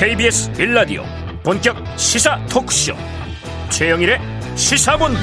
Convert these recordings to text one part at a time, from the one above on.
KBS 빌라디오 본격 시사 토크쇼. 최영일의 시사본부.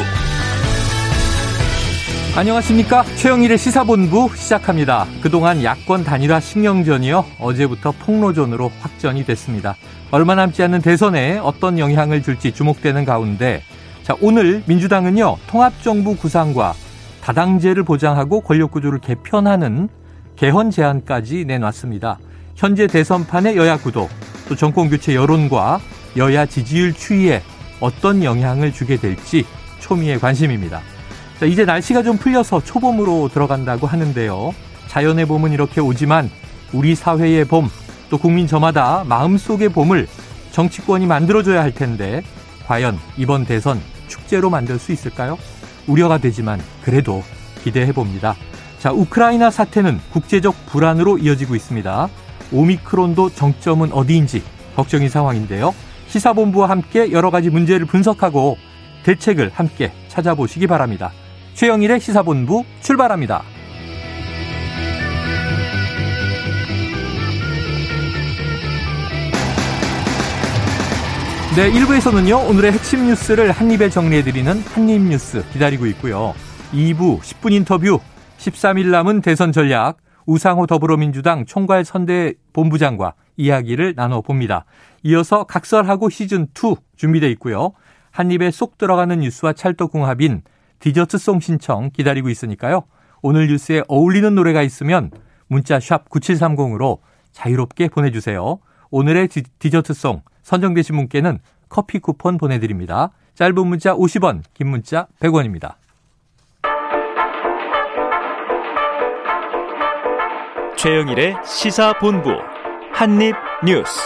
안녕하십니까? 최영일의 시사본부 시작합니다. 그동안 야권 단일화 신경전이요. 어제부터 폭로전으로 확전이 됐습니다. 얼마 남지 않은 대선에 어떤 영향을 줄지 주목되는 가운데 자 오늘 민주당은요 통합정부 구상과 다당제를 보장하고 권력구조를 개편하는 개헌 제안까지 내놨습니다. 현재 대선판의 여야 구도, 또 정권 교체 여론과 여야 지지율 추이에 어떤 영향을 주게 될지 초미의 관심입니다. 자, 이제 날씨가 좀 풀려서 초봄으로 들어간다고 하는데요. 자연의 봄은 이렇게 오지만 우리 사회의 봄, 또 국민 저마다 마음속의 봄을 정치권이 만들어줘야 할 텐데 과연 이번 대선 축제로 만들 수 있을까요? 우려가 되지만 그래도 기대해 봅니다. 자, 우크라이나 사태는 국제적 불안으로 이어지고 있습니다. 오미크론도 정점은 어디인지 걱정인 상황인데요. 시사본부와 함께 여러 가지 문제를 분석하고 대책을 함께 찾아보시기 바랍니다. 최영일의 시사본부 출발합니다. 네, 1부에서는요, 오늘의 핵심 뉴스를 한입에 정리해드리는 한입뉴스 기다리고 있고요. 2부 10분 인터뷰, 13일 남은 대선 전략, 우상호 더불어민주당 총괄 선대 본부장과 이야기를 나눠봅니다. 이어서 각설하고 시즌 2 준비되어 있고요. 한 입에 쏙 들어가는 뉴스와 찰떡궁합인 디저트송 신청 기다리고 있으니까요. 오늘 뉴스에 어울리는 노래가 있으면 문자 샵 9730으로 자유롭게 보내주세요. 오늘의 디 저트송 선정되신 분께는 커피 쿠폰 보내드립니다. 짧은 문자 50원, 긴 문자 100원입니다. 최영일의 시사본부 한입뉴스.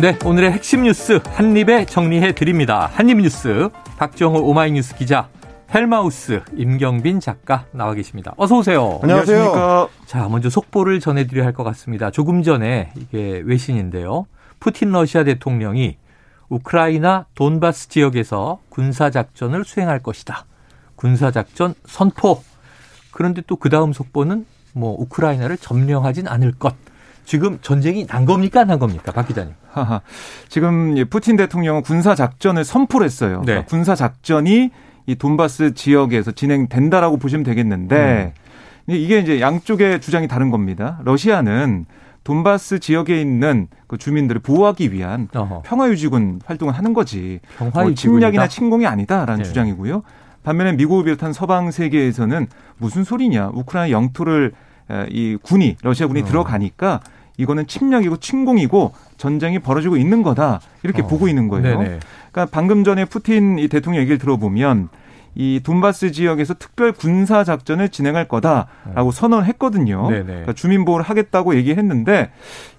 네, 오늘의 핵심 뉴스 한입에 정리해 드립니다. 한입뉴스 박정호 오마이뉴스 기자, 헬마우스 임경빈 작가 나와 계십니다. 어서 오세요. 안녕하세요. 자, 먼저 속보를 전해드려야 할 것 같습니다. 조금 전에 이게 외신인데요. 푸틴 러시아 대통령이 우크라이나 돈바스 지역에서 군사작전을 수행할 것이다. 군사작전 선포. 그런데 또 그 다음 속보는 뭐 우크라이나를 점령하진 않을 것. 지금 전쟁이 난 겁니까, 난 겁니까, 박 기자님? 하하. 지금 푸틴 대통령은 군사 작전을 선포를 했어요. 네. 그러니까 군사 작전이 이 돈바스 지역에서 진행된다라고 보시면 되겠는데 음. 이게 이제 양쪽의 주장이 다른 겁니다. 러시아는 돈바스 지역에 있는 그 주민들을 보호하기 위한 어허. 평화유지군 활동을 하는 거지. 뭐 침략이나 침공이 아니다라는 네. 주장이고요. 반면에 미국을 비롯한 서방 세계에서는 무슨 소리냐? 우크라이나 영토를 이 군이 러시아 군이 어. 들어가니까 이거는 침략이고 침공이고 전쟁이 벌어지고 있는 거다 이렇게 어. 보고 있는 거예요. 네네. 그러니까 방금 전에 푸틴 이 대통령 얘기를 들어보면 이 돈바스 지역에서 특별 군사 작전을 진행할 거다라고 네. 선언했거든요. 그러니까 주민 보호를 하겠다고 얘기했는데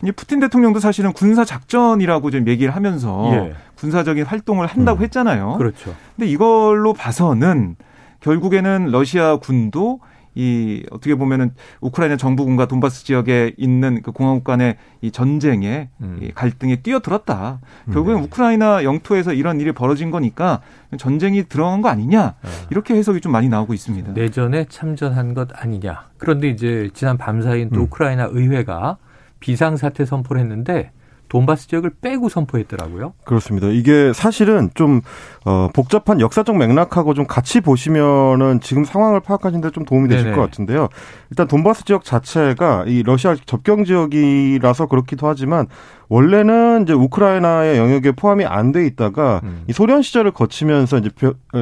이 푸틴 대통령도 사실은 군사 작전이라고 좀 얘기를 하면서 예. 군사적인 활동을 한다고 음. 했잖아요. 그렇죠. 근데 이걸로 봐서는 결국에는 러시아 군도 이 어떻게 보면은 우크라이나 정부군과 돈바스 지역에 있는 그 공화국 간의 이 전쟁에 음. 이 갈등에 뛰어들었다. 결국엔 음. 우크라이나 영토에서 이런 일이 벌어진 거니까 전쟁이 들어간 거 아니냐 네. 이렇게 해석이 좀 많이 나오고 있습니다. 내전에 참전한 것 아니냐. 그런데 이제 지난 밤 사이인 또 음. 우크라이나 의회가 비상사태 선포를 했는데 돈바스 지역을 빼고 선포했더라고요. 그렇습니다. 이게 사실은 좀 어, 복잡한 역사적 맥락하고 좀 같이 보시면은 지금 상황을 파악하시는 데 좀 도움이 되실 네네. 것 같은데요. 일단 돈바스 지역 자체가 이 러시아 접경 지역이라서 그렇기도 하지만 원래는 이제 우크라이나의 영역에 포함이 안 돼 있다가 음. 이 소련 시절을 거치면서 이제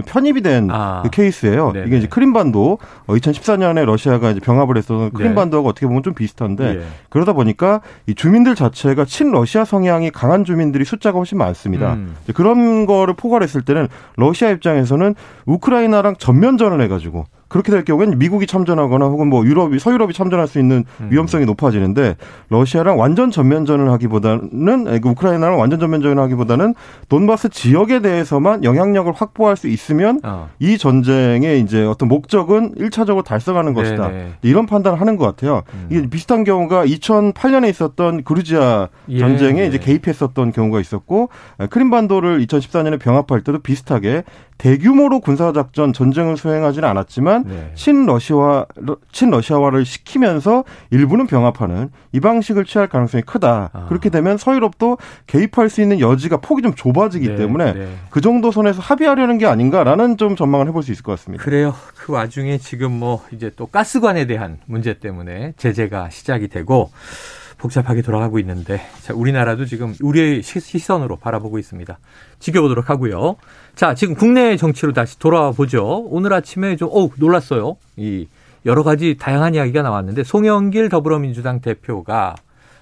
편입이 된 아. 그 케이스예요. 네네. 이게 이제 크림반도 2014년에 어, 러시아가 이제 병합을 했었던 크림반도하고 네. 어떻게 보면 좀 비슷한데 예. 그러다 보니까 이 주민들 자체가 친러시아 성향이 강한 주민들이 숫자가 훨씬 많습니다. 음. 그런 거를 포괄했을 때는 러시아 입장에서는 우크라이나랑 전면전을 해가지고 그렇게 될 경우에는 미국이 참전하거나 혹은 뭐 유럽이 서유럽이 참전할 수 있는 음. 위험성이 높아지는데 러시아랑 완전 전면전을 하기보다는 그 우크라이나랑 완전 전면전을 하기보다는 돈바스 지역에 대해서만 영향력을 확보할 수 있으면 어. 이 전쟁의 이제 어떤 목적은 일차적으로 달성하는 것이다. 네네. 이런 판단을 하는 것 같아요. 음. 이게 비슷한 경우가 2008년에 있었던 그루지아 예. 전쟁에 예. 이제 개입했었던 경우가 있었고 크림반도를 2014년에 병합할 때도 비슷하게 대규모로 군사작전 전쟁을 수행하지는 않았지만 네. 친러시아 친러시아화를 시키면서 일부는 병합하는 이 방식을 취할 가능성이 크다. 아. 그렇게 되면 서유럽도 개입할 수 있는 여지가 폭이 좀 좁아지기 네, 때문에 네. 그 정도 선에서 합의하려는 게 아닌가라는 좀 전망을 해볼 수 있을 것 같습니다. 그래요. 그 와중에 지금 뭐 이제 또 가스관에 대한 문제 때문에 제재가 시작이 되고 복잡하게 돌아가고 있는데 자, 우리나라도 지금 우리의 시선으로 바라보고 있습니다. 지켜보도록 하고요. 자, 지금 국내 정치로 다시 돌아와 보죠. 오늘 아침에 좀 어, 놀랐어요. 이 여러 가지 다양한 이야기가 나왔는데 송영길 더불어민주당 대표가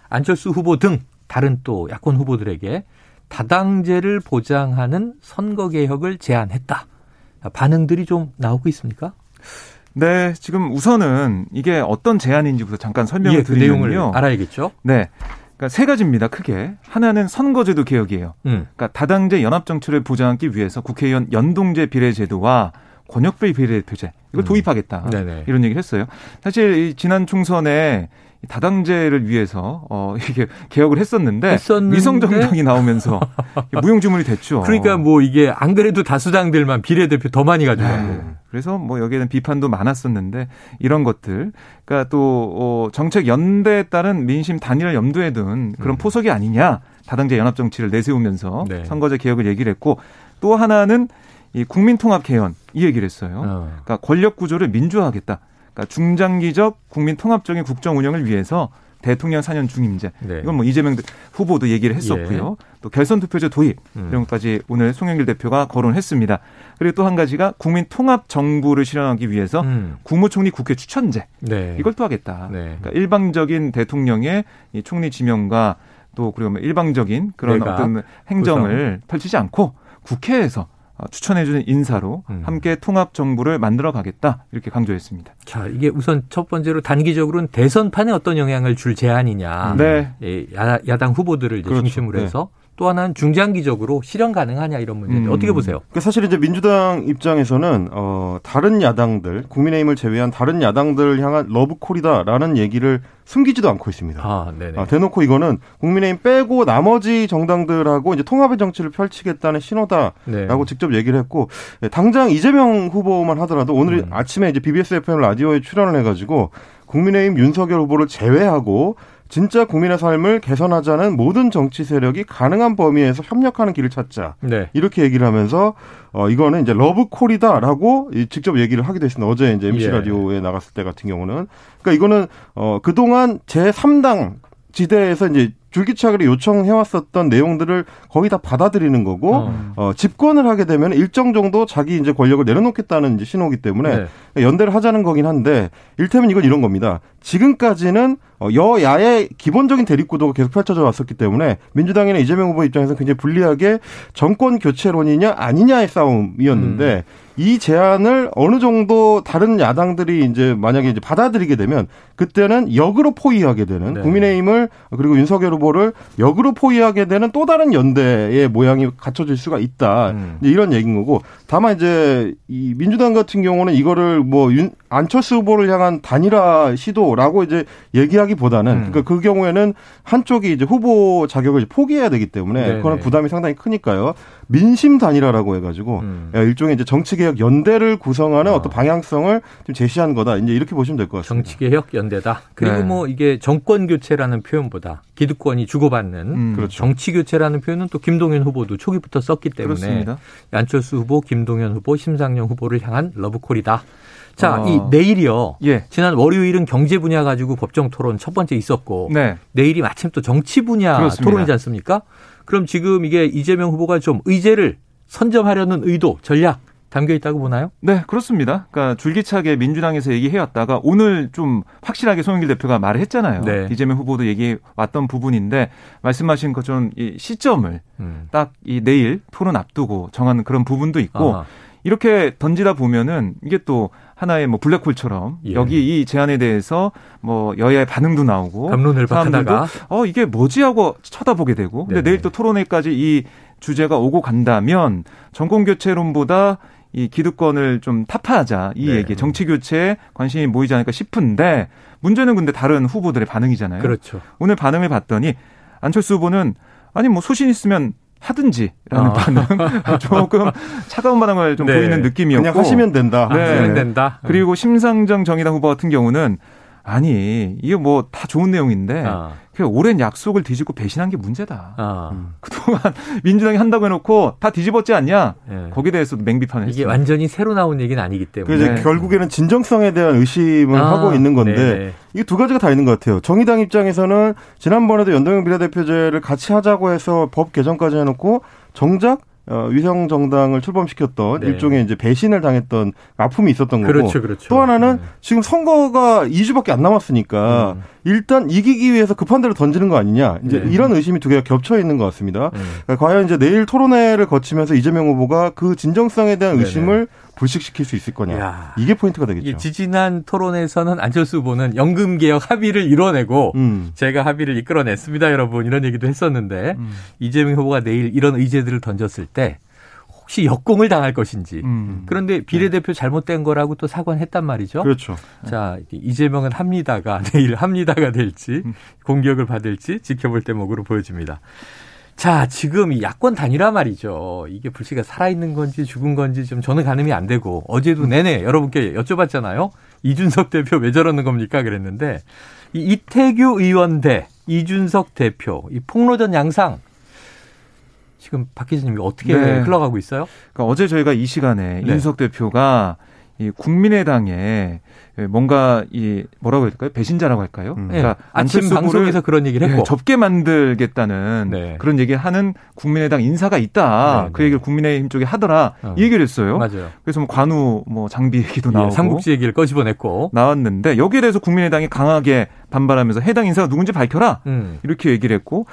안철수 후보 등 다른 또 야권 후보들에게 다당제를 보장하는 선거 개혁을 제안했다. 반응들이 좀 나오고 있습니까? 네, 지금 우선은 이게 어떤 제안인지부터 잠깐 설명을 예, 그 드리면요. 내용을 알아야겠죠. 네. 그러니까 세 가지입니다. 크게 하나는 선거제도 개혁이에요. 음. 그러니까 다당제 연합 정치를 보장하기 위해서 국회의원 연동제 비례제도와 권역별 비례대표제 이걸 음. 도입하겠다. 네네. 이런 얘기를 했어요. 사실 이 지난 총선에 다당제를 위해서 어 이게 개혁을 했었는데, 했었는데? 위성 정당이 나오면서 무용지물이 됐죠. 그러니까 뭐 이게 안 그래도 다수당들만 비례대표 더 많이 가져가고. 네. 그래서 뭐 여기에는 비판도 많았었는데 이런 것들, 그러니까 또 어, 정책 연대에 따른 민심 단일을 염두에 둔 그런 음. 포석이 아니냐. 다당제 연합 정치를 내세우면서 네. 선거제 개혁을 얘기를 했고 또 하나는 이 국민통합 개헌 이 얘기를 했어요. 어. 그러니까 권력 구조를 민주화하겠다. 그러니까 중장기적 국민 통합적인 국정 운영을 위해서 대통령 4년 중임제. 네. 이건 뭐 이재명 후보도 얘기를 했었고요. 예. 또 결선 투표제 도입 음. 이런 것까지 오늘 송영길 대표가 거론했습니다. 그리고 또 한 가지가 국민 통합 정부를 실현하기 위해서 음. 국무총리 국회 추천제. 네. 이걸 또 하겠다. 네. 그러니까 일방적인 대통령의 이 총리 지명과 또 그리고 뭐 일방적인 그런 어떤 행정을 구성. 펼치지 않고 국회에서 어, 추천해주는 인사로 음. 함께 통합 정부를 만들어 가겠다 이렇게 강조했습니다. 자 이게 우선 첫 번째로 단기적으로는 대선판에 어떤 영향을 줄 제안이냐. 네. 예, 야당 후보들을 그렇죠. 중심으로 해서 네. 또 하나는 중장기적으로 실현 가능하냐 이런 문제인데 음. 어떻게 보세요? 그러니까 사실 이제 민주당 입장에서는 어 다른 야당들 국민의힘을 제외한 다른 야당들 향한 러브콜이다라는 얘기를 숨기지도 않고 있습니다. 아, 아, 대놓고 이거는 국민의힘 빼고 나머지 정당들하고 이제 통합의 정치를 펼치겠다는 신호다라고 네. 직접 얘기를 했고 예, 당장 이재명 후보만 하더라도 오늘 음. 아침에 이제 BBS FM 라디오에 출연을 해가지고 국민의힘 윤석열 후보를 제외하고 진짜 국민의 삶을 개선하자는 모든 정치 세력이 가능한 범위에서 협력하는 길을 찾자. 네. 이렇게 얘기를 하면서 어 이거는 이제 러브콜이다라고 직접 얘기를 하기도 했습니다. 어제 이제 MC 예. 라디오에 나갔을 때 같은 경우는 그러니까 이거는 어 그동안 제 3당 지대에서 이제 줄기차게 요청해왔었던 내용들을 거의 다 받아들이는 거고 어. 어. 집권을 하게 되면 일정 정도 자기 이제 권력을 내려놓겠다는 이제 신호기 때문에 네. 연대를 하자는 거긴 한데 일테면 이건 이런 겁니다. 지금까지는 어, 여야의 기본적인 대립구도가 계속 펼쳐져 왔었기 때문에 민주당이나 이재명 후보 입장에서 굉장히 불리하게 정권 교체론이냐 아니냐의 싸움이었는데 음. 이 제안을 어느 정도 다른 야당들이 이제 만약에 이제 받아들이게 되면 그때는 역으로 포위하게 되는 네. 국민의힘을 그리고 윤석열 후보를 역으로 포위하게 되는 또 다른 연대의 모양이 갖춰질 수가 있다. 음. 이런 얘기인 거고 다만 이제 이 민주당 같은 경우는 이거를 뭐 윤, 안철수 후보를 향한 단일화 시도라고 이제 얘기하기보다는 음. 그러니까 그 경우에는 한쪽이 이제 후보 자격을 포기해야 되기 때문에 네네. 그거는 부담이 상당히 크니까요. 민심 단일화라고 해가지고 음. 일종의 이제 정치개혁 연대를 구성하는 어. 어떤 방향성을 좀 제시한 거다. 이제 이렇게 보시면 될 것 같습니다. 정치개혁 연대다. 그리고 네. 뭐 이게 정권 교체라는 표현보다 기득권이 주고받는 음. 그렇죠. 정치 교체라는 표현은 또 김동연 후보도 초기부터 썼기 때문에 그렇습니다. 안철수 후보, 김동연 후보, 심상영 후보를 향한 러브콜이다. 자, 어. 이 내일이요. 예. 지난 월요일은 경제 분야 가지고 법정 토론 첫 번째 있었고 네. 내일이 마침 또 정치 분야 그렇습니다. 토론이지 않습니까? 그럼 지금 이게 이재명 후보가 좀 의제를 선점하려는 의도, 전략 담겨 있다고 보나요? 네, 그렇습니다. 그러니까 줄기차게 민주당에서 얘기해 왔다가 오늘 좀 확실하게 송영길 대표가 말을 했잖아요. 네. 이재명 후보도 얘기해 왔던 부분인데 말씀하신 것처럼 이 시점을 음. 딱이 내일 토론 앞두고 정하는 그런 부분도 있고 아하. 이렇게 던지다 보면은 이게 또 하나의 뭐 블랙홀처럼 예. 여기 이 제안에 대해서 뭐 여야의 반응도 나오고 감론을박하다가 어 이게 뭐지 하고 쳐다보게 되고 근데 네네. 내일 또 토론회까지 이 주제가 오고 간다면 정권 교체론보다 이 기득권을 좀 타파하자 이 네. 얘기 정치 교체에 관심이 모이지 않을까 싶은데 문제는 근데 다른 후보들의 반응이잖아요. 그렇죠. 오늘 반응을 봤더니 안철수 후보는 아니 뭐 소신 있으면 하든지라는 아. 반응 조금 차가운 반응을 좀 네. 보이는 느낌이었고 그냥 하시면 된다. 네. 하시면 된다. 그리고 심상정 정의당 후보 같은 경우는 아니 이게 뭐 다 좋은 내용인데 아. 그 오랜 약속을 뒤집고 배신한 게 문제다. 아. 음. 그동안 민주당이 한다고 해놓고 다 뒤집었지 않냐? 네. 거기에 대해서 맹비판을 이게 했습니다. 완전히 새로 나온 얘기는 아니기 때문에. 그래서 네. 결국에는 진정성에 대한 의심을 아. 하고 있는 건데 네네. 이게 두 가지가 다 있는 것 같아요. 정의당 입장에서는 지난번에도 연동형 비례대표제를 같이 하자고 해서 법 개정까지 해놓고 정작 어, 위성 정당을 출범시켰던 네. 일종의 이제 배신을 당했던 아픔이 있었던 거고 그렇죠, 그렇죠. 또 하나는 네. 지금 선거가 2주밖에 안 남았으니까 음. 일단 이기기 위해서 급한 대로 던지는 거 아니냐 이제 네. 이런 의심이 두 개가 겹쳐 있는 것 같습니다. 음. 그러니까 과연 이제 내일 토론회를 거치면서 이재명 후보가 그 진정성에 대한 의심을 불식시킬 수 있을 거냐. 야. 이게 포인트가 되겠죠. 지지난 토론에서는 안철수 후보는 연금 개혁 합의를 이뤄내고 음. 제가 합의를 이끌어냈습니다, 여러분. 이런 얘기도 했었는데 음. 이재명 후보가 내일 이런 의제들을 던졌을 때 혹시 역공을 당할 것인지. 음. 그런데 비례대표 잘못된 거라고 또 사과했단 말이죠. 그렇죠. 자, 이재명은 합니다가 내일 합니다가 될지 음. 공격을 받을지 지켜볼 대목으로 보여집니다. 자, 지금 이 야권 단일화 말이죠. 이게 불씨가 살아있는 건지 죽은 건지 좀 저는 가늠이 안 되고 어제도 내내 여러분께 여쭤봤잖아요. 이준석 대표 왜 저러는 겁니까? 그랬는데 이 이태규 의원 대 이준석 대표 이 폭로전 양상 지금 박 기자님이 어떻게 네. 흘러가고 있어요? 그러니까 어제 저희가 이 시간에 네. 이준석 대표가 이 국민의당에 뭔가 이 뭐라고 해야 될까요? 배신자라고 할까요? 음. 그러니까 네. 아침 방송에서 그런 얘기를 했고 네, 접게 만들겠다는 네. 그런 얘기를 하는 국민의당 인사가 있다. 네, 그 네. 얘기를 국민의힘 쪽에 하더라. 어. 이 얘기를 했어요. 맞아요. 그래서 뭐 관우 뭐 장비 얘기도 예, 나오고 삼국지 얘기를 꺼집어냈고 나왔는데 여기에 대해서 국민의당이 강하게 반발하면서 해당 인사가 누군지 밝혀라. 음. 이렇게 얘기를 했고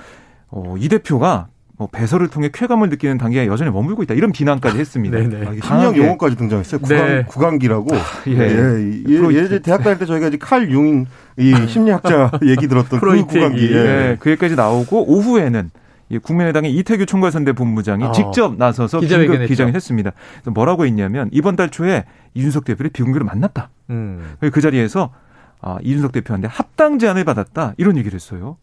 어, 이 대표가 뭐 배설을 통해 쾌감을 느끼는 단계에 여전히 머물고 있다 이런 비난까지 했습니다. 네네. 아, 심리학 용어까지 등장했어요. 구강, 네. 구강 기라고. 아, 예. 예. 예. 예전 대학 다닐 때 저희가 이제 칼융이 심리학자 얘기 들었던 그 구강기. 예. 예. 그 얘기까지 나오고 오후에는 국민의당의 이태규 총괄선대 본부장이 어. 직접 나서서 긴급 기자회견 했습니다. 뭐라고 했냐면 이번 달 초에 이준석 대표를 비공개로 만났다. 음. 그 자리에서 아, 이준석 대표한테 합당 제안을 받았다 이런 얘기를 했어요.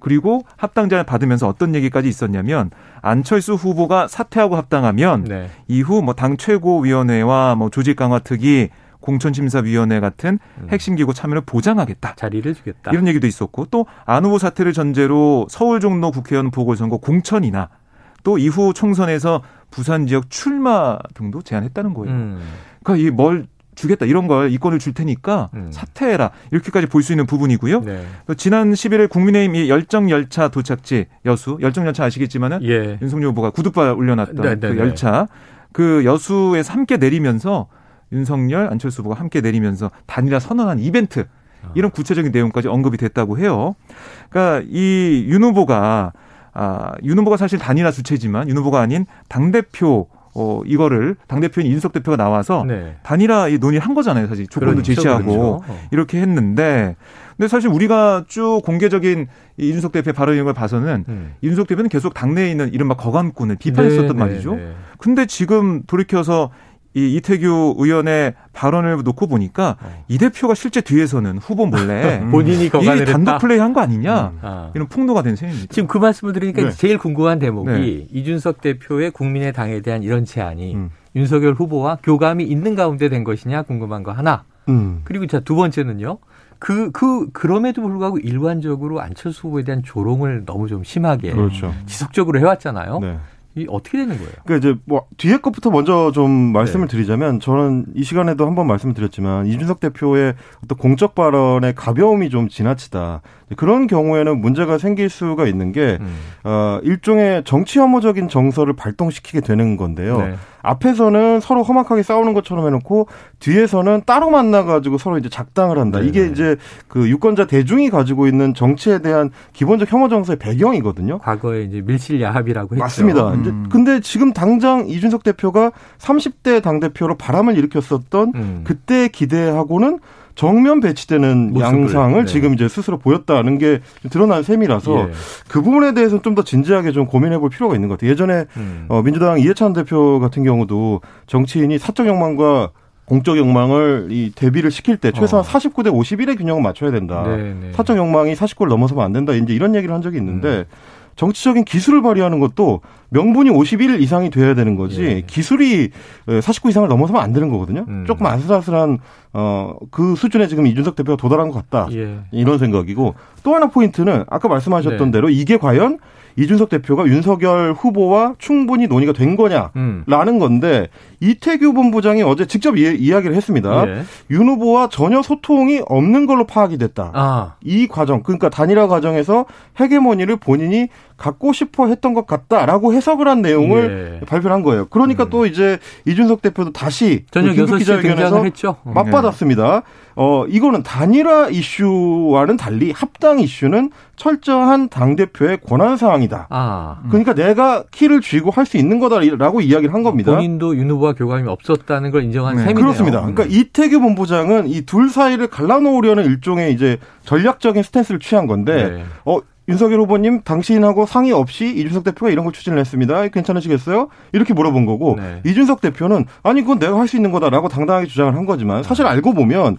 그리고 합당자를 받으면서 어떤 얘기까지 있었냐면 안철수 후보가 사퇴하고 합당하면 네. 이후 뭐 당 최고위원회와 뭐 조직 강화 특위 공천심사위원회 같은 음. 핵심 기구 참여를 보장하겠다. 자리를 주겠다. 이런 얘기도 있었고 또 안 후보 사퇴를 전제로 서울 종로 국회의원 보궐선거 공천이나 또 이후 총선에서 부산 지역 출마 등도 제안했다는 거예요. 음. 그러니까 이뭘 주겠다 이런 걸 이권을 줄 테니까 음. 사퇴해라 이렇게까지 볼 수 있는 부분이고요. 네. 또 지난 11일 국민의힘 이 열정 열차 도착지 여수 열정 열차 아시겠지만은 예. 윤석열 후보가 구두발 올려놨던 네, 네, 그 네. 열차 그 여수에서 함께 내리면서 윤석열 안철수 후보가 함께 내리면서 단일화 선언한 이벤트 아. 이런 구체적인 내용까지 언급이 됐다고 해요. 그러니까 이 윤 후보가 아, 윤 후보가 사실 단일화 주체지만 윤 후보가 아닌 당 대표 어, 이거를 당대표인 이준석 대표가 나와서 네. 단일화 논의를 한 거잖아요. 사실 조건도 그렇죠, 제시하고 그렇죠. 어. 이렇게 했는데 근데 사실 우리가 쭉 공개적인 이준석 대표의 발언인 걸 봐서는 음. 이준석 대표는 계속 당내에 있는 이른바 거간꾼을 비판했었단 네, 네 말이죠. 네, 네. 근데 지금 돌이켜서 이 이태규 의원의 발언을 놓고 보니까 어. 이 대표가 실제 뒤에서는 후보 몰래 본인이 거간을 단독 플레이한 거 아니냐 음. 아. 이런 폭로가 된 셈입니다. 지금 그 말씀을 드리니까 네. 제일 궁금한 대목이 네. 이준석 대표의 국민의당에 대한 이런 제안이 음. 윤석열 후보와 교감이 있는 가운데 된 것이냐 궁금한 거 하나. 음. 그리고 자 두 번째는요. 그, 그, 그럼에도 불구하고 일관적으로 안철수 후보에 대한 조롱을 너무 좀 심하게 그렇죠. 지속적으로 해왔잖아요. 네. 이 어떻게 되는 거예요? 그러니까 이제 뭐 뒤에 것부터 먼저 좀 말씀을 네. 드리자면 저는 이 시간에도 한번 말씀을 드렸지만 이준석 대표의 어떤 공적 발언의 가벼움이 좀 지나치다. 그런 경우에는 문제가 생길 수가 있는 게 음. 어, 일종의 정치 혐오적인 정서를 발동시키게 되는 건데요. 네. 앞에서는 서로 험악하게 싸우는 것처럼 해놓고 뒤에서는 따로 만나가지고 서로 이제 작당을 한다. 네네. 이게 이제 그 유권자 대중이 가지고 있는 정치에 대한 기본적 혐오 정서의 배경이거든요. 과거에 이제 밀실 야합이라고 했죠. 맞습니다. 음. 이제 근데 지금 당장 이준석 대표가 30대 당 대표로 바람을 일으켰었던 음. 그때 기대하고는 정면 배치되는 모습을, 양상을 네. 지금 이제 스스로 보였다는 게 드러난 셈이라서 예. 그 부분에 대해서는 좀 더 진지하게 좀 고민해 볼 필요가 있는 것 같아요. 예전에 음. 어, 민주당 이해찬 대표 같은 경우도 정치인이 사적 욕망과 공적 욕망을 이 대비를 시킬 때 최소한 어. 49대 51의 균형을 맞춰야 된다. 네네. 네. 사적 욕망이 49를 넘어서면 안 된다. 이제 이런 얘기를 한 적이 있는데 음. 정치적인 기술을 발휘하는 것도 명분이 51 이상이 돼야 되는 거지 예. 기술이 49 이상을 넘어서면 안 되는 거거든요. 음. 조금 아슬아슬한 어그 수준에 지금 이준석 대표가 도달한 것 같다. 예. 이런 생각이고 또 하나 포인트는 아까 말씀하셨던 네. 대로 이게 과연 이준석 대표가 윤석열 후보와 충분히 논의가 된 거냐라는 음. 건데 이태규 본부장이 어제 직접 이, 야기를 했습니다. 예. 윤 후보와 전혀 소통이 없는 걸로 파악이 됐다. 아. 이 과정 그러니까 단일화 과정에서 헤게모니를 본인이 갖고 싶어 했던 것 같다라고 해석을 한 내용을 예. 발표를 한 거예요. 그러니까 음. 또 이제 이준석 대표도 다시 저녁 그 기자회견에서 했죠. 맞받았습니다. 어, 이거는 단일화 이슈와는 달리 합당 이슈는 철저한 당대표의 권한 사항이다. 아, 음. 그러니까 내가 키를 쥐고 할 수 있는 거다라고 이야기를 한 겁니다. 본인도 윤 후보와 교감이 없었다는 걸 인정한 네, 셈이네요. 그렇습니다. 그러니까 음. 이태규 본부장은 이 둘 사이를 갈라놓으려는 일종의 이제 전략적인 스탠스를 취한 건데, 네. 어, 윤석열 후보님 당신하고 상의 없이 이준석 대표가 이런 걸 추진을 했습니다. 괜찮으시겠어요? 이렇게 물어본 거고 네. 이준석 대표는 아니 그건 내가 할 수 있는 거다라고 당당하게 주장을 한 거지만 사실 알고 보면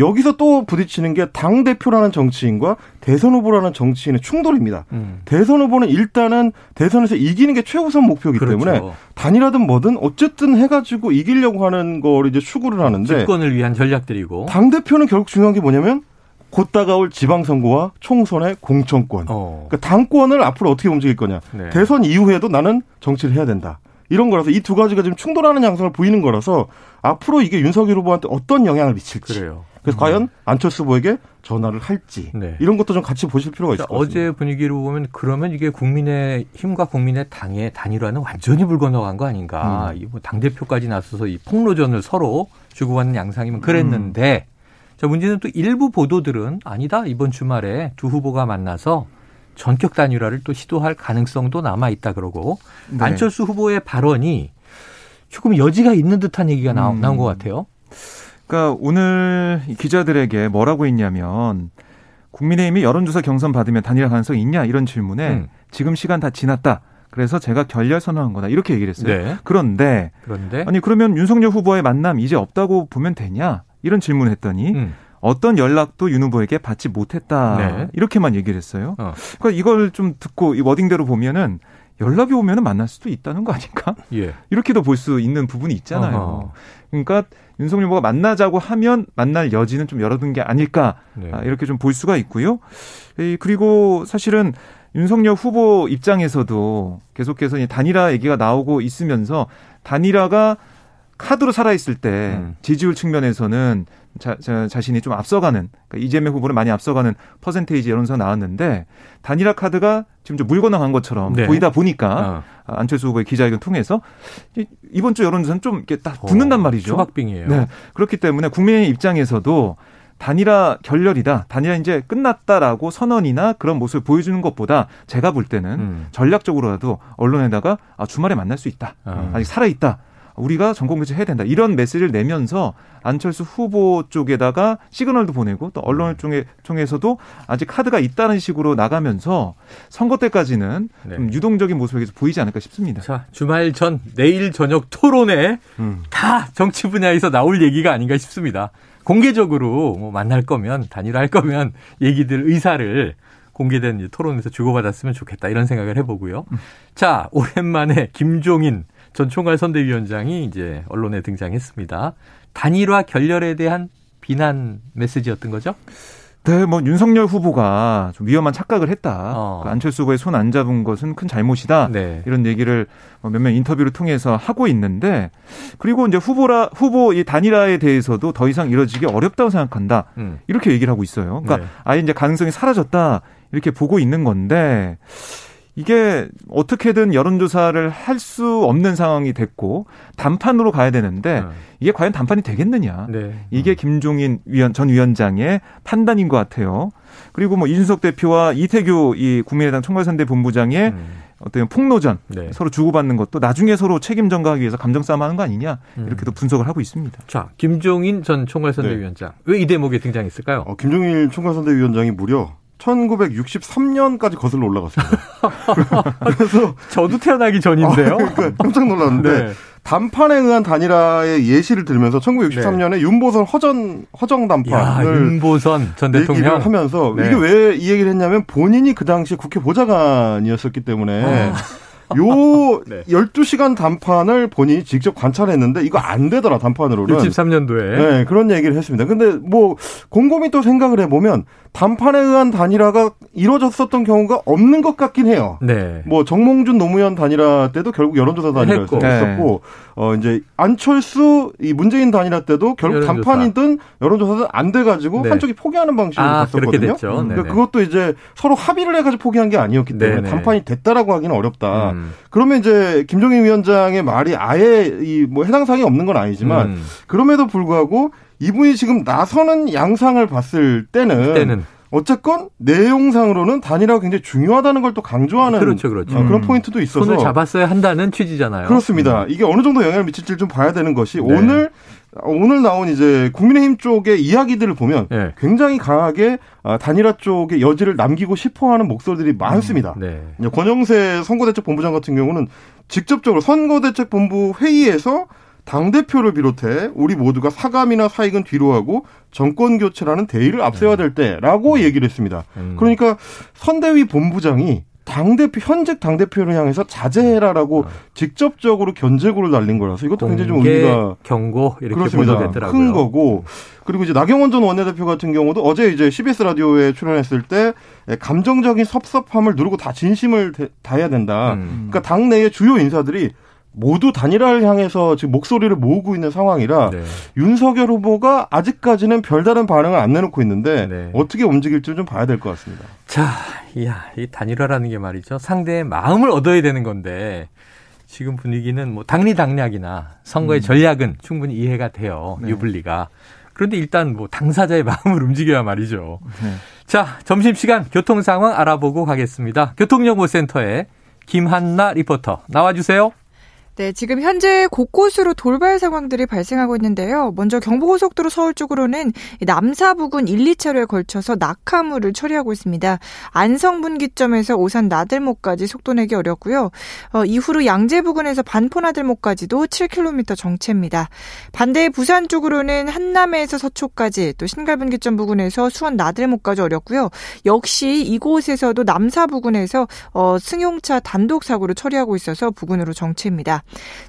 여기서 또 부딪히는 게 당 대표라는 정치인과 대선 후보라는 정치인의 충돌입니다. 음. 대선 후보는 일단은 대선에서 이기는 게 최우선 목표이기 그렇죠. 때문에 단일화든 뭐든 어쨌든 해가지고 이기려고 하는 걸 이제 추구를 하는데 집권을 위한 전략들이고 당 대표는 결국 중요한 게 뭐냐면 곧 다가올 지방선거와 총선의 공천권. 어. 그러니까 당권을 앞으로 어떻게 움직일 거냐. 네. 대선 이후에도 나는 정치를 해야 된다. 이런 거라서 이 두 가지가 지금 충돌하는 양상을 보이는 거라서 앞으로 이게 윤석열 후보한테 어떤 영향을 미칠지. 그래요. 그래서 음. 과연 안철수 후보에게 전화를 할지 네. 이런 것도 좀 같이 보실 필요가 있을 것 같습니다. 어제 분위기로 보면 그러면 이게 국민의 힘과 국민의 당의 단일화는 완전히 불 건너간 거 아닌가. 음. 이당 대표까지 나서서 이 폭로전을 서로 주고받는 양상이면 그랬는데 음. 자 문제는 또 일부 보도들은 아니다 이번 주말에 두 후보가 만나서 전격 단일화를 또 시도할 가능성도 남아 있다 그러고 네. 안철수 후보의 발언이 조금 여지가 있는 듯한 얘기가 나온, 음. 나온 것 같아요. 그러니까 오늘 기자들에게 뭐라고 했냐면 국민의힘이 여론조사 경선 받으면 단일화 가능성이 있냐 이런 질문에 음. 지금 시간 다 지났다. 그래서 제가 결렬 선언한 거다 이렇게 얘기를 했어요. 네. 그런데 그런데 아니 그러면 윤석열 후보와의 만남 이제 없다고 보면 되냐 이런 질문을 했더니 음. 어떤 연락도 윤 후보에게 받지 못했다 네. 이렇게만 얘기를 했어요. 어. 그러니까 이걸 좀 듣고 이 워딩대로 보면은 연락이 오면은 만날 수도 있다는 거 아닌가? 예. 이렇게도 볼 수 있는 부분이 있잖아요. 어허. 그러니까 윤석열 후보가 만나자고 하면 만날 여지는 좀 열어둔 게 아닐까 네. 아, 이렇게 좀 볼 수가 있고요. 그리고 사실은 윤석열 후보 입장에서도 계속해서 단일화 얘기가 나오고 있으면서 단일화가 카드로 살아있을 때 음. 지지율 측면에서는 자, 자, 자 신이 좀 앞서가는 그러니까 이재명 후보를 많이 앞서가는 퍼센테이지 여론서 나왔는데 단일화 카드가 지금 좀 물건너간 것처럼 네. 보이다 보니까 어. 안철수 후보의 기자회견 통해서 이번 주 여론조사는 좀 이렇게 딱 붙는단 말이죠. 초박빙이에요. 네. 그렇기 때문에 국민의 입장에서도 단일화 결렬이다. 단일화 이제 끝났다라고 선언이나 그런 모습을 보여주는 것보다 제가 볼 때는 음. 전략적으로라도 언론에다가 아, 주말에 만날 수 있다. 음. 아직 살아있다. 우리가 전공교체 해야 된다. 이런 메시지를 내면서 안철수 후보 쪽에다가 시그널도 보내고 또 언론을 통해, 통해서도 아직 카드가 있다는 식으로 나가면서 선거 때까지는 네. 좀 유동적인 모습이 계속 보이지 않을까 싶습니다. 자, 주말 전 내일 저녁 토론에 음. 다 정치 분야에서 나올 얘기가 아닌가 싶습니다. 공개적으로 뭐 만날 거면 단일화할 거면 얘기들 의사를 공개된 토론에서 주고받았으면 좋겠다 이런 생각을 해보고요. 음. 자, 오랜만에 김종인 전 총괄 선대위원장이 이제 언론에 등장했습니다. 단일화 결렬에 대한 비난 메시지였던 거죠? 네, 뭐 윤석열 후보가 좀 위험한 착각을 했다. 어. 그 안철수 후보의 손 안 잡은 것은 큰 잘못이다. 네. 이런 얘기를 뭐 몇몇 인터뷰를 통해서 하고 있는데 그리고 이제 후보라 후보 이 단일화에 대해서도 더 이상 이뤄지기 어렵다고 생각한다. 음. 이렇게 얘기를 하고 있어요. 그러니까 네. 아예 이제 가능성이 사라졌다 이렇게 보고 있는 건데 이게 어떻게든 여론조사를 할 수 없는 상황이 됐고 단판으로 가야 되는데 네. 이게 과연 단판이 되겠느냐. 네. 이게 김종인 위원, 전 위원장의 판단인 것 같아요. 그리고 뭐 이준석 대표와 이태규 이 국민의당 총괄선대 본부장의 음. 어떤 폭로전 네. 서로 주고받는 것도 나중에 서로 책임 전가하기 위해서 감정 싸움하는 거 아니냐 음. 이렇게도 분석을 하고 있습니다. 자, 김종인 전 총괄선대위원장 네. 왜이 대목에 등장했을까요? 어, 김종인 총괄선대위원장이 무려 1963년까지 거슬러 올라갔습니다. 그래서 저도 태어나기 전인데요. 어, 그러니까 깜짝 놀랐는데 네. 단판에 의한 단일화의 예시를 들면서 1963년에 네. 윤보선 허전 허정 단판을 야, 윤보선 전 대통령 하면서 네. 이게 왜 이 얘기를 했냐면 본인이 그 당시 국회 보좌관이었었기 때문에 어. 요 네. 12시간 단판을 본인이 직접 관찰했는데 이거 안 되더라 단판으로는. 63년도에. 네, 그런 얘기를 했습니다. 근데 뭐 곰곰이 또 생각을 해 보면 단판에 의한 단일화가 이루어졌었던 경우가 없는 것 같긴 해요. 네. 뭐 정몽준 노무현 단일화 때도 결국 여론조사 단일화였었고 네. 어 이제 안철수 이 문재인 단일화 때도 결국 여론조사. 단판이든 여론조사든 안 돼 가지고 네. 한쪽이 포기하는 방식으로 아, 갔었거든요. 그러니까 그것도 이제 서로 합의를 해 가지고 포기한 게 아니었기 때문에 네네. 단판이 됐다라고 하기는 어렵다. 음. 그러면 이제 김종인 위원장의 말이 아예 이 뭐 해당 사항이 없는 건 아니지만 음. 그럼에도 불구하고 이분이 지금 나서는 양상을 봤을 때는, 때는. 어쨌건 내용상으로는 단일화가 굉장히 중요하다는 걸 또 강조하는 그렇죠, 그렇죠. 어, 그런 음. 포인트도 있어서 손을 잡았어야 한다는 취지잖아요. 그렇습니다. 음. 이게 어느 정도 영향을 미칠지 좀 봐야 되는 것이 네. 오늘 오늘 나온 이제 국민의힘 쪽의 이야기들을 보면 네. 굉장히 강하게 아, 단일화 쪽에 여지를 남기고 싶어하는 목소리들이 많습니다. 음, 네. 권영세 선거대책본부장 같은 경우는 직접적으로 선거대책본부 회의에서 당 대표를 비롯해 우리 모두가 사감이나 사익은 뒤로 하고 정권 교체라는 대의를 앞세워야 될 때라고 음. 얘기를 했습니다. 음. 그러니까 선대위 본부장이 당 대표 현직 당 대표를 향해서 자제해라라고 음. 직접적으로 견제구를 날린 거라서 이것도 굉장히 좀 의미가 경고 이렇게. 보도됐더라고요. 큰 거고 그리고 이제 나경원 전 원내대표 같은 경우도 어제 이제 CBS 라디오에 출연했을 때 감정적인 섭섭함을 누르고 다 진심을 다해야 된다. 음. 그러니까 당 내의 주요 인사들이 모두 단일화를 향해서 지금 목소리를 모으고 있는 상황이라 네. 윤석열 후보가 아직까지는 별다른 반응을 안 내놓고 있는데 네. 어떻게 움직일지 좀 봐야 될 것 같습니다. 자, 이야, 이 단일화라는 게 말이죠. 상대의 마음을 얻어야 되는 건데 지금 분위기는 뭐 당리 당략이나 선거의 음. 전략은 충분히 이해가 돼요. 네. 유불리가. 그런데 일단 뭐 당사자의 마음을 움직여야 말이죠. 네. 자, 점심시간 교통 상황 알아보고 가겠습니다. 교통정보센터에 김한나 리포터 나와주세요. 네, 지금 현재 곳곳으로 돌발 상황들이 발생하고 있는데요. 먼저 경부고속도로 서울 쪽으로는 남사 부근 1, 2차로에 걸쳐서 낙하물을 처리하고 있습니다. 안성 분기점에서 오산 나들목까지 속도 내기 어렵고요. 어, 이후로 양재 부근에서 반포 나들목까지도 7km 정체입니다. 반대 부산 쪽으로는 한남에서 서초까지 또 신갈분기점 부근에서 수원 나들목까지 어렵고요. 역시 이곳에서도 남사 부근에서 어, 승용차 단독 사고를 처리하고 있어서 부근으로 정체입니다.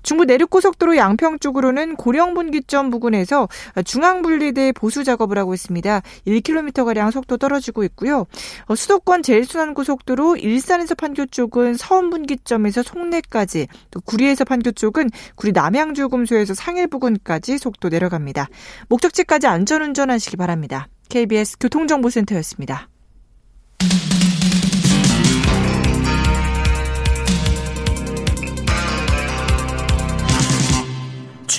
중부 내륙고속도로 양평 쪽으로는 고령분기점 부근에서 중앙분리대 보수 작업을 하고 있습니다. 1km가량 속도 떨어지고 있고요. 어, 수도권 제일순환고속도로 일산에서 판교 쪽은 서운분기점에서 송내까지 또 구리에서 판교 쪽은 구리 남양주금소에서 상일 부근까지 속도 내려갑니다. 목적지까지 안전운전하시기 바랍니다. KBS 교통정보센터였습니다.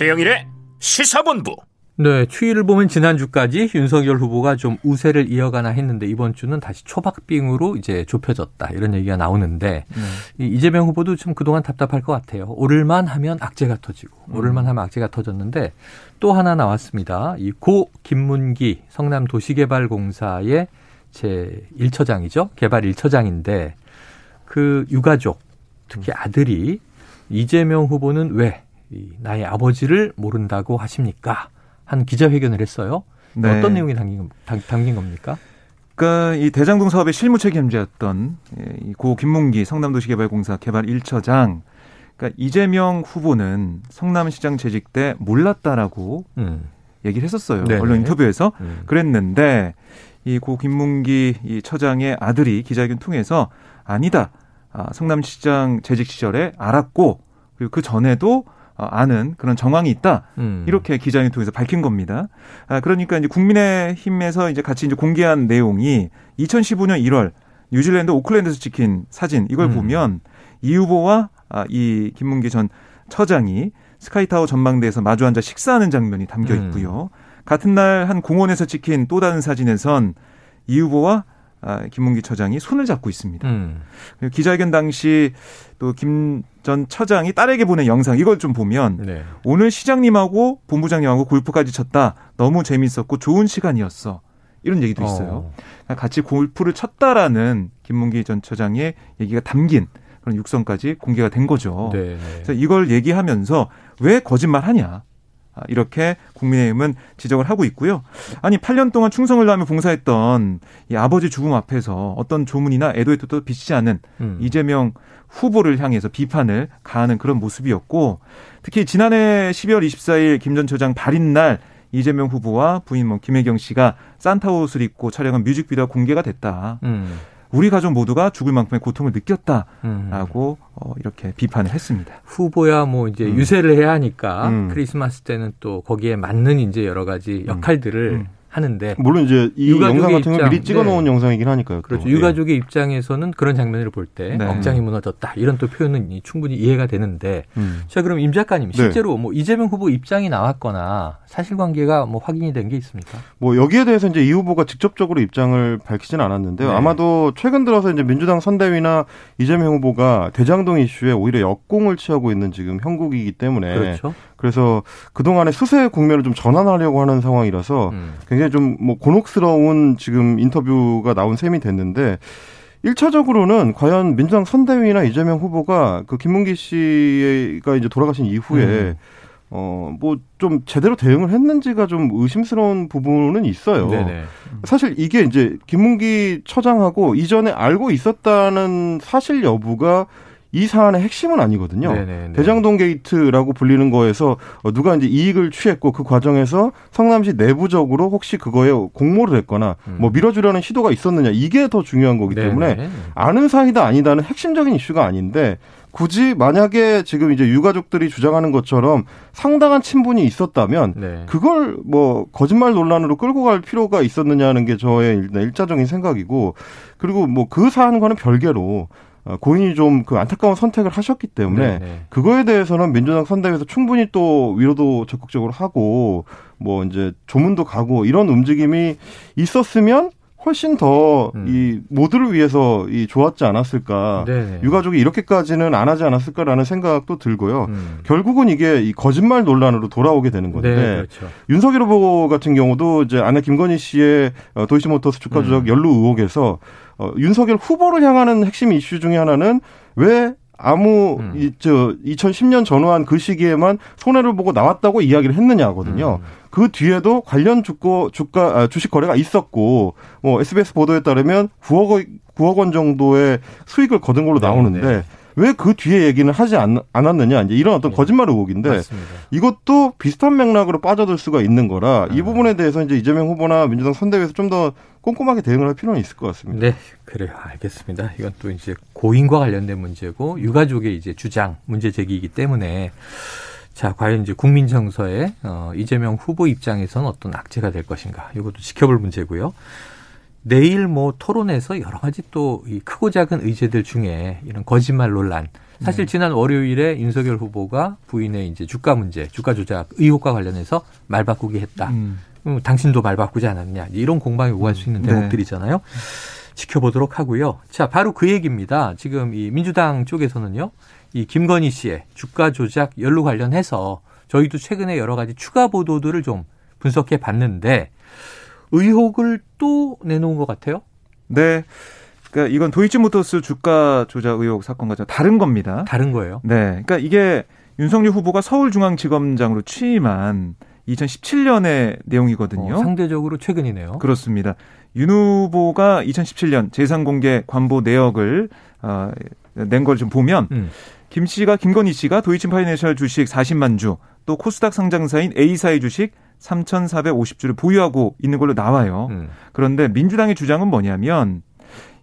최영일의 시사본부. 네, 추이를 보면 지난주까지 윤석열 후보가 좀 우세를 이어가나 했는데 이번 주는 다시 초박빙으로 이제 좁혀졌다 이런 얘기가 나오는데 네. 이재명 후보도 좀 그동안 답답할 것 같아요. 오를만 하면 악재가 터지고 음. 오를만 하면 악재가 터졌는데 또 하나 나왔습니다. 이 고 김문기 성남 도시개발공사의 제 1처장이죠. 개발 1처장인데 그 유가족 특히 음. 아들이 이재명 후보는 왜 나의 아버지를 모른다고 하십니까? 한 기자회견을 했어요. 네. 어떤 내용이 담긴, 담긴 겁니까? 그러니까 이 대장동 사업의 실무 책임자였던 예, 고 김문기 성남도시개발공사 개발 1처장 그러니까 이재명 후보는 성남시장 재직 때 몰랐다라고 음. 얘기를 했었어요. 네네. 언론 인터뷰에서 음. 그랬는데 이 고 김문기 이 처장의 아들이 기자회견 통해서 아니다. 아, 성남시장 재직 시절에 알았고 그리고 그 전에도 어, 아는 그런 정황이 있다. 음. 이렇게 기자회견 통해서 밝힌 겁니다. 아, 그러니까 이제 국민의힘에서 이제 같이 이제 공개한 내용이 2015년 1월 뉴질랜드 오클랜드에서 찍힌 사진 이걸 음. 보면 이 후보와 아, 이 김문기 전 처장이 스카이타워 전망대에서 마주 앉아 식사하는 장면이 담겨 음. 있고요. 음. 같은 날 한 공원에서 찍힌 또 다른 사진에선 이 후보와 아, 김문기 처장이 손을 잡고 있습니다. 음. 기자회견 당시 또 김 전 처장이 딸에게 보낸 영상 이걸 좀 보면 네. 오늘 시장님하고 본부장님하고 골프까지 쳤다. 너무 재밌었고 좋은 시간이었어. 이런 얘기도 있어요. 어. 같이 골프를 쳤다라는 김문기 전 처장의 얘기가 담긴 그런 육성까지 공개가 된 거죠. 네, 네. 그래서 이걸 얘기하면서 왜 거짓말하냐. 아, 이렇게 국민의힘은 지적을 하고 있고요. 아니 8년 동안 충성을 다하며 봉사했던 이 아버지 죽음 앞에서 어떤 조문이나 애도의 뜻도 비치지 않는 음. 이재명 후보를 향해서 비판을 가하는 그런 모습이었고 특히 지난해 12월 24일 김 전 처장 발인 날 이재명 후보와 부인 뭐 김혜경 씨가 산타 옷을 입고 촬영한 뮤직비디오가 공개가 됐다. 음. 우리 가족 모두가 죽을 만큼의 고통을 느꼈다라고 음. 어, 이렇게 비판을 했습니다. 후보야 뭐 이제 음. 유세를 해야 하니까 음. 크리스마스 때는 또 거기에 맞는 이제 여러 가지 음. 역할들을 음. 하는데 물론 이제 이 영상 같은 걸 미리 찍어 놓은 네. 영상이긴 하니까요. 또. 그렇죠. 유가족의 예. 입장에서는 그런 장면을 볼때 네. 억장이 무너졌다 이런 또 표현은 충분히 이해가 되는데 음. 자 그럼 임 작가님 네. 실제로 네. 뭐 이재명 후보 입장이 나왔거나 사실관계가 뭐 확인이 된 게 있습니까? 뭐 여기에 대해서 이제 이 후보가 직접적으로 입장을 밝히지는 않았는데요. 네. 아마도 최근 들어서 이제 민주당 선대위나 이재명 후보가 대장동 이슈에 오히려 역공을 취하고 있는 지금 형국이기 때문에 그렇죠. 그래서 그동안의 수세 국면을 좀 전환하려고 하는 상황이라서 음. 굉장히 좀 뭐 곤혹스러운 지금 인터뷰가 나온 셈이 됐는데 1차적으로는 과연 민주당 선대위나 이재명 후보가 그 김문기 씨가 이제 돌아가신 이후에 음. 어, 뭐, 좀 제대로 대응을 했는지가 좀 의심스러운 부분은 있어요. 네네. 사실 이게 이제 김문기 처장하고 이전에 알고 있었다는 사실 여부가 이 사안의 핵심은 아니거든요. 네네네. 대장동 게이트라고 불리는 거에서 누가 이제 이익을 취했고 그 과정에서 성남시 내부적으로 혹시 그거에 공모를 했거나 음. 뭐 밀어주려는 시도가 있었느냐 이게 더 중요한 거기 때문에 네네. 아는 사이다 아니다는 핵심적인 이슈가 아닌데 굳이 만약에 지금 이제 유가족들이 주장하는 것처럼 상당한 친분이 있었다면 네. 그걸 뭐 거짓말 논란으로 끌고 갈 필요가 있었느냐는 게 저의 일차적인 생각이고 그리고 뭐 그 사안과는 별개로 어, 고인이 좀 그 안타까운 선택을 하셨기 때문에 네네. 네. 그거에 대해서는 민주당 선대위에서 충분히 또 위로도 적극적으로 하고 뭐 이제 조문도 가고 이런 움직임이 있었으면 훨씬 더이 음. 모두를 위해서 이 좋았지 않았을까. 네네. 네. 유가족이 이렇게까지는 안 하지 않았을까라는 생각도 들고요. 음. 결국은 이게 이 거짓말 논란으로 돌아오게 되는 건데 네, 그렇죠. 윤석열 후보 같은 경우도 이제 아내 김건희 씨의 어, 도이치모터스 주가 조작 음. 연루 의혹에서 어, 윤석열 후보를 향하는 핵심 이슈 중에 하나는 왜 아무 음. 이, 저 2010년 전후한 그 시기에만 손해를 보고 나왔다고 이야기를 했느냐거든요. 음. 그 뒤에도 관련 주거 주가 아, 주식 거래가 있었고 뭐 SBS 보도에 따르면 9억 9억 원 정도의 수익을 거둔 걸로 네, 나오는데 네, 네. 왜 그 뒤에 얘기는 하지 않, 않았느냐 이제 이런 어떤 네. 거짓말 의혹인데 맞습니다. 이것도 비슷한 맥락으로 빠져들 수가 있는 거라 이 아. 부분에 대해서 이제 이재명 후보나 민주당 선대위에서 좀 더 꼼꼼하게 대응을 할 필요는 있을 것 같습니다. 네, 그래요. 알겠습니다. 이건 또 이제 고인과 관련된 문제고 유가족의 이제 주장 문제 제기이기 때문에 자, 과연 이제 국민 정서에 어, 이재명 후보 입장에서는 어떤 악재가 될 것인가 이것도 지켜볼 문제고요. 내일 뭐 토론에서 여러 가지 또 이 크고 작은 의제들 중에 이런 거짓말 논란. 사실 네. 지난 월요일에 윤석열 후보가 부인의 이제 주가 문제, 주가 조작 의혹과 관련해서 말 바꾸기 했다. 음. 음, 당신도 말 바꾸지 않았냐. 이런 공방이 오갈 수 있는 네. 대목들이잖아요. 네. 지켜보도록 하고요. 자, 바로 그 얘기입니다. 지금 이 민주당 쪽에서는요. 이 김건희 씨의 주가 조작 연루 관련해서 저희도 최근에 여러 가지 추가 보도들을 좀 분석해 봤는데 의혹을 또 내놓은 것 같아요. 네. 그러니까 이건 도이치모터스 주가 조작 의혹 사건과 좀 다른 겁니다. 다른 거예요? 네. 그러니까 이게 윤석열 후보가 서울중앙지검장으로 취임한 2017년의 내용이거든요. 어, 상대적으로 최근이네요. 그렇습니다. 윤 후보가 2017년 재산공개 관보 내역을 어, 낸 걸 좀 보면 음. 김 씨가 김건희 씨가 도이치 파이낸셜 주식 40만 주, 또 코스닥 상장사인 A사의 주식 3,450주를 보유하고 있는 걸로 나와요. 음. 그런데 민주당의 주장은 뭐냐면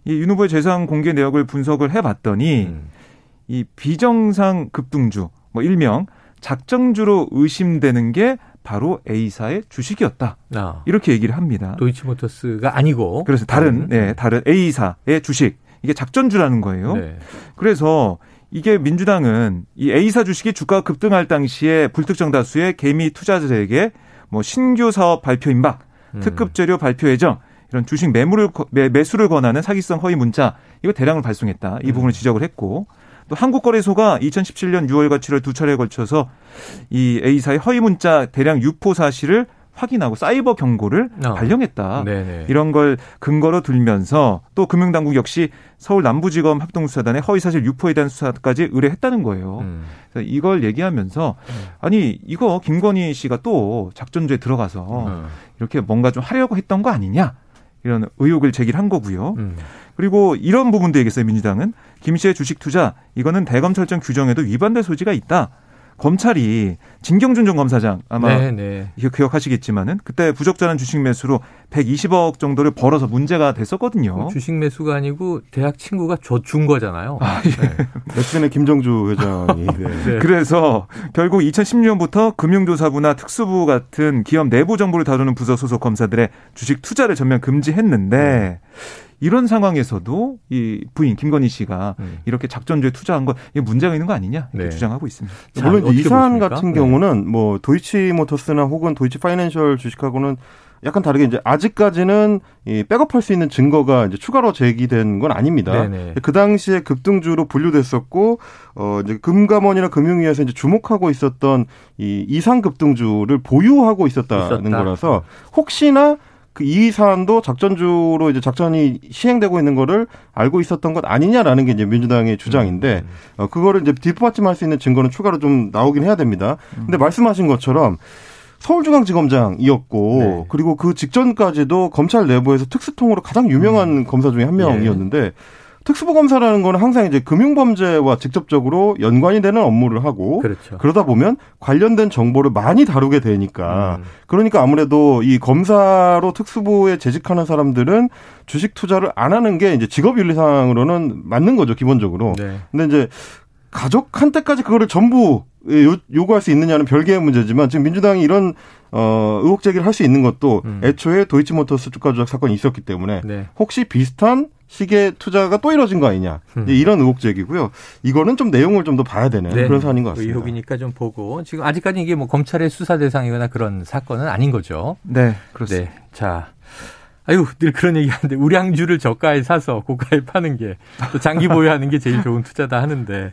이윤 후보의 재산 공개 내역을 분석을 해봤더니 음. 이 비정상 급등주, 뭐 일명 작정주로 의심되는 게 바로 A사의 주식이었다. 아. 이렇게 얘기를 합니다. 도이치모터스가 아니고. 그래서 다른, 네, 다른 A사의 주식. 이게 작전주라는 거예요. 네. 그래서 이게 민주당은 이 A사 주식이 주가가 급등할 당시에 불특정 다수의 개미 투자자들에게 뭐 신규 사업 발표 임박, 음. 특급 재료 발표 예정 이런 주식 매물을 매, 수를 권하는 사기성 허위 문자 이거 대량을 발송했다. 이 음. 부분을 지적을 했고 또 한국거래소가 2017년 6월과 7월 두 차례에 걸쳐서 이 A사의 허위 문자 대량 유포 사실을 확인하고 사이버 경고를 어. 발령했다. 네네. 이런 걸 근거로 들면서 또 금융당국 역시 서울 남부지검 합동수사단의 허위사실 유포에 대한 수사까지 의뢰했다는 거예요. 음. 이걸 얘기하면서 음. 아니 이거 김건희 씨가 또 작전조에 들어가서 음. 이렇게 뭔가 좀 하려고 했던 거 아니냐 이런 의혹을 제기한 거고요. 음. 그리고 이런 부분도 얘기했어요 민주당은 김 씨의 주식 투자 이거는 대검찰청 규정에도 위반될 소지가 있다. 검찰이 진경준 전 검사장 아마 네, 네. 기억하시겠지만은 그때 부적절한 주식 매수로 120억 정도를 벌어서 문제가 됐었거든요. 그 주식 매수가 아니고 대학 친구가 줘준 거잖아요. 아, 예. 네. 며칠 전에 김정주 회장이. 네. 네. 그래서 결국 2016년부터 금융조사부나 특수부 같은 기업 내부 정보를 다루는 부서 소속 검사들의 주식 투자를 전면 금지했는데 음. 이런 상황에서도 이 부인 김건희 씨가 음. 이렇게 작전주에 투자한 건 이게 문제가 있는 거 아니냐 이렇게 네. 주장하고 있습니다. 자, 물론 이 사안 같은 네. 경우는 뭐 도이치모터스나 혹은 도이치 파이낸셜 주식하고는 약간 다르게 이제 아직까지는 이 백업할 수 있는 증거가 이제 추가로 제기된 건 아닙니다. 네네. 그 당시에 급등주로 분류됐었고 어 이제 금감원이나 금융위에서 이제 주목하고 있었던 이 이상 급등주를 보유하고 있었다는 있었다. 거라서 혹시나 그 이 사안도 작전주로 이제 작전이 시행되고 있는 거를 알고 있었던 것 아니냐라는 게 이제 민주당의 주장인데 음. 어, 그거를 이제 뒷받침할 수 있는 증거는 추가로 좀 나오긴 해야 됩니다. 근데 음. 말씀하신 것처럼 서울중앙지검장이었고 네. 그리고 그 직전까지도 검찰 내부에서 특수통으로 가장 유명한 음. 검사 중에 한 명이었는데 네. 특수부 검사라는 거는 항상 이제 금융범죄와 직접적으로 연관이 되는 업무를 하고 그렇죠. 그러다 보면 관련된 정보를 많이 다루게 되니까 음. 그러니까 아무래도 이 검사로 특수부에 재직하는 사람들은 주식 투자를 안 하는 게 이제 직업 윤리상으로는 맞는 거죠 기본적으로. 네. 근데 이제 가족한테까지 그거를 전부 요, 요구할 수 있느냐는 별개의 문제지만 지금 민주당이 이런 어 의혹 제기를 할 수 있는 것도 음. 애초에 도이치모터스 주가 조작 사건이 있었기 때문에 네. 혹시 비슷한 시계 투자가 또 이뤄진 거 아니냐 음. 이런 의혹 제기고요. 이거는 좀 내용을 좀 더 봐야 되는 네. 그런 사안인 것 같습니다. 의혹이니까 좀 보고 지금 아직까지 이게 뭐 검찰의 수사 대상이거나 그런 사건은 아닌 거죠. 네, 그렇습니다. 네. 자. 아유, 늘 그런 얘기 하는데, 우량주를 저가에 사서 고가에 파는 게, 또 장기 보유하는 게 제일 좋은 투자다 하는데,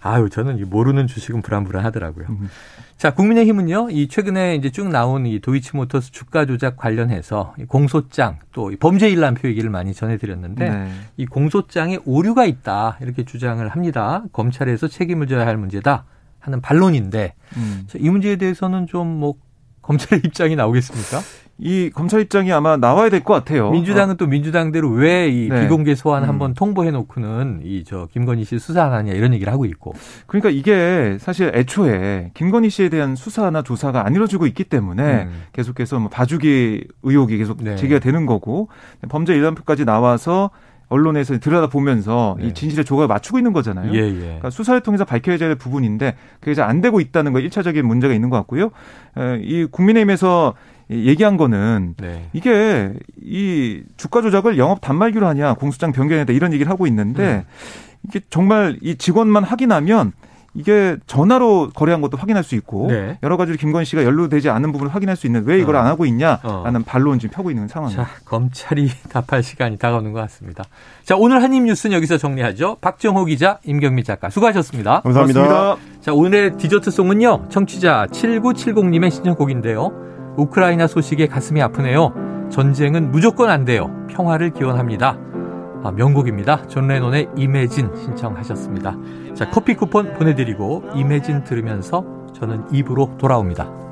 아유, 저는 모르는 주식은 불안불안하더라고요. 음. 자, 국민의힘은요, 이 최근에 이제 쭉 나온 이 도이치모터스 주가 조작 관련해서 공소장 또 범죄 일람표 얘기를 많이 전해드렸는데 네. 이 공소장에 오류가 있다 이렇게 주장을 합니다. 검찰에서 책임을 져야 할 문제다 하는 반론인데 음. 이 문제에 대해서는 좀 뭐 검찰의 입장이 나오겠습니까? 이 검찰 입장이 아마 나와야 될 것 같아요. 민주당은 어. 또 민주당대로 왜이 네. 비공개 소환 음. 한번 통보해 놓고는 이 저 김건희 씨 수사 안 하냐 이런 얘기를 하고 있고. 그러니까 이게 사실 애초에 김건희 씨에 대한 수사나 조사가 안 이루어지고 있기 때문에 음. 계속해서 뭐 봐주기 의혹이 계속 네. 제기가 되는 거고 범죄 일람표까지 나와서 언론에서 들여다보면서 네. 이 진실의 조각을 맞추고 있는 거잖아요. 예, 예. 그러니까 수사를 통해서 밝혀야 될 부분인데 그게 잘 안 되고 있다는 거 1차적인 문제가 있는 것 같고요. 이 국민의힘에서 얘기한 거는 네. 이게 이 주가 조작을 영업 단말기로 하냐 공소장 변경했다 이런 얘기를 하고 있는데 음. 이게 정말 이 직원만 확인하면 이게 전화로 거래한 것도 확인할 수 있고 네. 여러 가지로 김건희 씨가 연루되지 않은 부분을 확인할 수 있는 왜 이걸 어. 안 하고 있냐라는 어. 반론 지금 펴고 있는 상황입니다. 자, 검찰이 답할 시간이 다가오는 것 같습니다. 자, 오늘 한입 뉴스는 여기서 정리하죠. 박정호 기자, 임경미 작가 수고하셨습니다. 감사합니다. 고맙습니다. 자, 오늘의 디저트 송은요. 청취자 7970님의 신청곡인데요. 우크라이나 소식에 가슴이 아프네요. 전쟁은 무조건 안 돼요. 평화를 기원합니다. 아, 명곡입니다. 존 레논의 이매진 신청하셨습니다. 자, 커피 쿠폰 보내드리고 이매진 들으면서 저는 2부로 돌아옵니다.